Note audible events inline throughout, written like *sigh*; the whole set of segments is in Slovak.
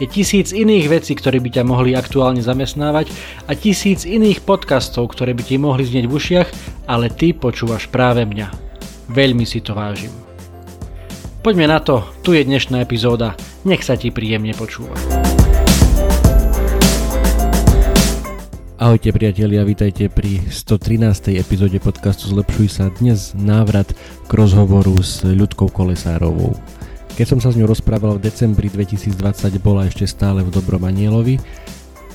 Je tisíc iných vecí, ktoré by ťa mohli aktuálne zamestnávať a tisíc iných podcastov, ktoré by ti mohli znieť v ušiach, ale ty počúvaš práve mňa. Veľmi si to vážim. Poďme na to, tu je dnešná epizóda, nech sa ti príjemne počúva. Ahojte priatelia, vítajte pri 113. epizóde podcastu Zlepšuj sa. Dnes návrat k rozhovoru s Ľudkou Kolesárovou. Keď som sa s ňou rozprával v decembri 2020, bola ešte stále v Dobrom Anielovi.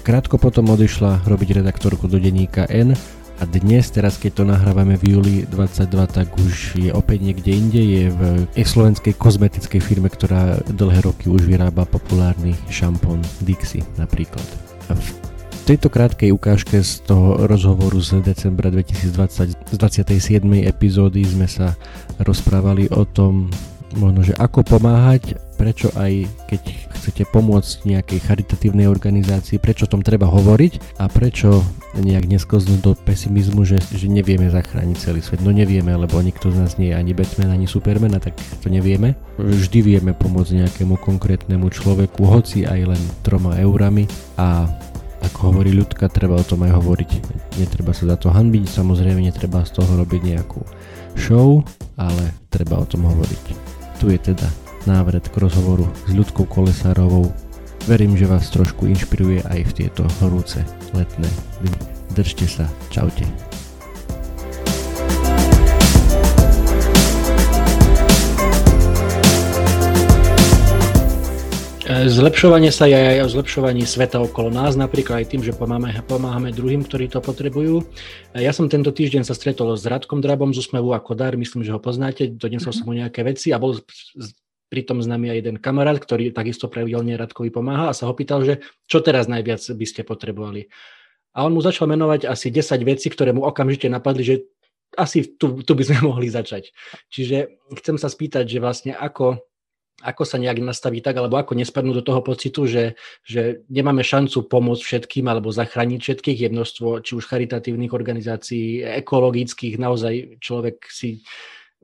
Krátko potom odišla robiť redaktorku do denníka N a dnes, teraz keď to nahrávame v júli 22, tak už je opäť niekde inde, je v slovenskej kozmetickej firme, ktorá dlhé roky už vyrába populárny šampón Dixie napríklad. V tejto krátkej ukážke z toho rozhovoru z decembra 2020 z 27. epizódy sme sa rozprávali o tom, možno, že ako pomáhať, prečo aj keď chcete pomôcť nejakej charitatívnej organizácii, prečo o tom treba hovoriť a prečo nejak neskoznúť do pesimizmu, že, že nevieme zachrániť celý svet. No nevieme, lebo nikto z nás nie je ani Batman, ani Superman a tak to nevieme. Vždy vieme pomôcť nejakému konkrétnemu človeku, hoci aj len troma eurami a ako hovorí ľudka, treba o tom aj hovoriť. Netreba sa za to hanbiť, samozrejme netreba z toho robiť nejakú show, ale treba o tom hovoriť. Tu je teda návrat k rozhovoru s ľudkou Kolesárovou. Verím, že vás trošku inšpiruje aj v tieto horúce letné dny. Držte sa, čaute. Zlepšovanie sa je aj o zlepšovaní sveta okolo nás, napríklad aj tým, že pomáhame, pomáhame druhým, ktorí to potrebujú. Ja som tento týždeň sa stretol s Radkom Drabom z Úsmevu ako dar, myslím, že ho poznáte, donesol mm-hmm. som mu nejaké veci a bol pritom s nami aj jeden kamarát, ktorý takisto pravidelne Radkovi pomáha a sa ho pýtal, že čo teraz najviac by ste potrebovali. A on mu začal menovať asi 10 vecí, ktoré mu okamžite napadli, že asi tu, tu by sme *laughs* mohli začať. Čiže chcem sa spýtať, že vlastne ako ako sa nejak nastaviť tak, alebo ako nespadnúť do toho pocitu, že, že nemáme šancu pomôcť všetkým alebo zachrániť všetkých. Je či už charitatívnych organizácií, ekologických, naozaj človek si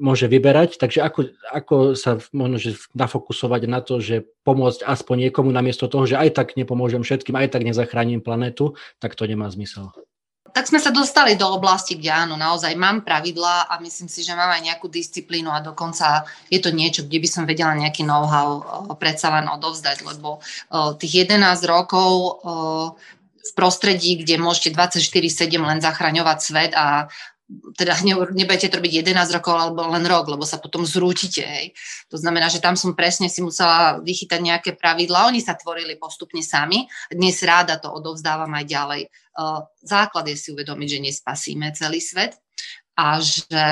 môže vyberať. Takže ako, ako sa možno že nafokusovať na to, že pomôcť aspoň niekomu namiesto toho, že aj tak nepomôžem všetkým, aj tak nezachránim planetu, tak to nemá zmysel tak sme sa dostali do oblasti, kde áno, naozaj mám pravidlá a myslím si, že mám aj nejakú disciplínu a dokonca je to niečo, kde by som vedela nejaký know-how predsa len odovzdať, lebo tých 11 rokov v prostredí, kde môžete 24-7 len zachraňovať svet a teda ne, nebudete to robiť 11 rokov alebo len rok, lebo sa potom zrútite. Hej. To znamená, že tam som presne si musela vychytať nejaké pravidla. Oni sa tvorili postupne sami. Dnes ráda to odovzdávam aj ďalej. Základ je si uvedomiť, že nespasíme celý svet a že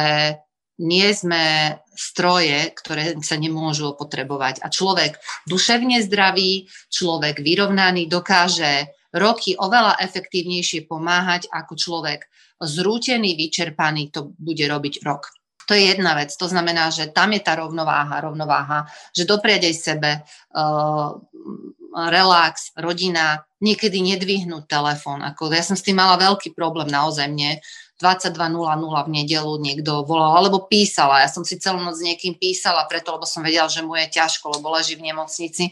nie sme stroje, ktoré sa nemôžu potrebovať. A človek duševne zdravý, človek vyrovnaný dokáže roky oveľa efektívnejšie pomáhať ako človek zrútený, vyčerpaný to bude robiť rok. To je jedna vec. To znamená, že tam je tá rovnováha, rovnováha, že dopriadej sebe, uh, relax, rodina, niekedy nedvihnúť telefón. Ako, ja som s tým mala veľký problém, naozaj mne 22.00 v nedelu niekto volal alebo písala. Ja som si celú noc s niekým písala preto, lebo som vedela, že mu je ťažko, lebo leží v nemocnici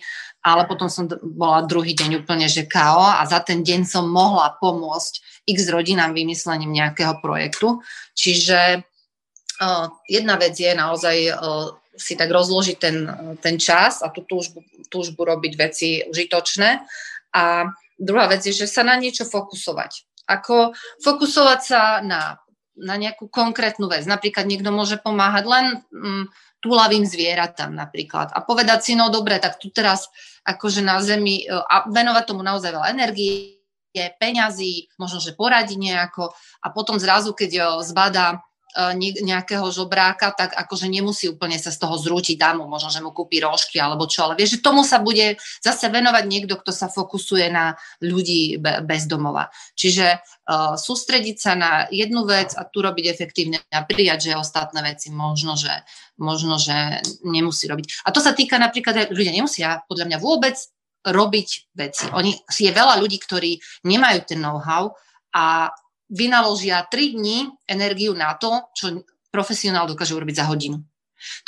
ale potom som bola druhý deň úplne, že KO a za ten deň som mohla pomôcť x rodinám vymyslením nejakého projektu. Čiže uh, jedna vec je naozaj uh, si tak rozložiť ten, ten čas a tú túžbu, túžbu robiť veci užitočné. A druhá vec je, že sa na niečo fokusovať. Ako fokusovať sa na, na nejakú konkrétnu vec. Napríklad niekto môže pomáhať len um, túlavým zvieratám napríklad a povedať si, no dobre, tak tu teraz akože na zemi e, a venovať tomu naozaj veľa energie, peňazí, možno, že poradí nejako a potom zrazu, keď zbada nejakého žobráka, tak akože nemusí úplne sa z toho zrútiť, dá mu možno, že mu kúpi rožky alebo čo, ale vieš, že tomu sa bude zase venovať niekto, kto sa fokusuje na ľudí bez domova. Čiže uh, sústrediť sa na jednu vec a tu robiť efektívne a prijať, že ostatné veci možno, že, možno, že nemusí robiť. A to sa týka napríklad, ľudia nemusia podľa mňa vôbec robiť veci. Oni, je veľa ľudí, ktorí nemajú ten know-how a vynaložia 3 dní energiu na to, čo profesionál dokáže urobiť za hodinu.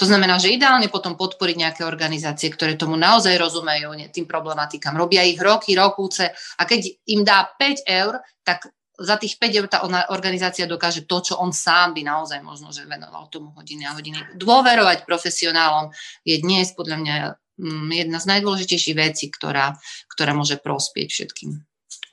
To znamená, že ideálne potom podporiť nejaké organizácie, ktoré tomu naozaj rozumejú, tým problematikám. Robia ich roky, rokúce a keď im dá 5 eur, tak za tých 5 eur tá organizácia dokáže to, čo on sám by naozaj možno, že venoval tomu hodiny a hodiny. Dôverovať profesionálom je dnes podľa mňa Mm, jedna z najdôležitejších vecí, ktorá, ktorá môže prospieť všetkým.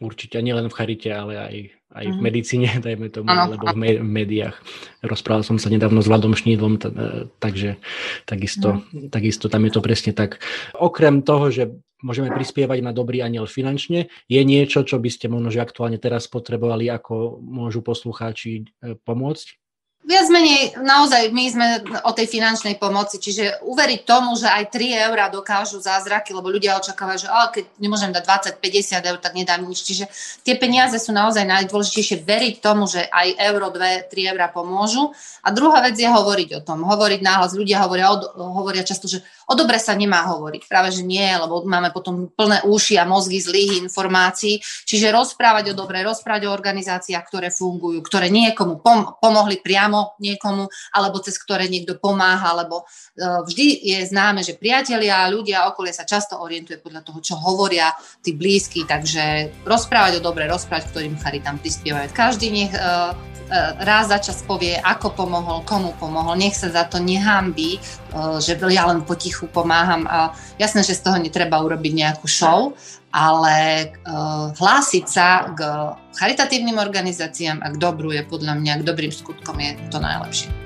Určite, nielen v charite, ale aj, aj v mhm. medicíne, *laughs* dajme tomu, ano, alebo v, me- médiách. Rozprával som sa nedávno s Vladom Šnídlom, t- e, takže takisto, no. takisto tam je to presne tak. Okrem toho, že môžeme prispievať na dobrý aniel finančne, je niečo, čo by ste možno aktuálne teraz potrebovali, ako môžu poslucháči e, pomôcť? Viac menej, naozaj my sme o tej finančnej pomoci, čiže uveriť tomu, že aj 3 eurá dokážu zázraky, lebo ľudia očakávajú, že oh, keď nemôžem dať 20-50 eur, tak nedám nič. Čiže tie peniaze sú naozaj najdôležitejšie, veriť tomu, že aj euro, 2, 3 eurá pomôžu. A druhá vec je hovoriť o tom, hovoriť náhlas. Ľudia hovoria, hovoria často, že O dobre sa nemá hovoriť. Práve, že nie, lebo máme potom plné uši a mozgy zlých informácií. Čiže rozprávať o dobre, rozprávať o organizáciách, ktoré fungujú, ktoré niekomu pom- pomohli priamo niekomu, alebo cez ktoré niekto pomáha, lebo uh, vždy je známe, že priatelia a ľudia okolie sa často orientuje podľa toho, čo hovoria tí blízky, takže rozprávať o dobre, rozprávať, ktorým charitám prispievajú. Každý nech uh, raz za čas povie, ako pomohol, komu pomohol, nech sa za to nehambí, že ja len potichu pomáham. A jasné, že z toho netreba urobiť nejakú show, ale hlásiť sa k charitatívnym organizáciám a k dobru je podľa mňa, k dobrým skutkom je to najlepšie.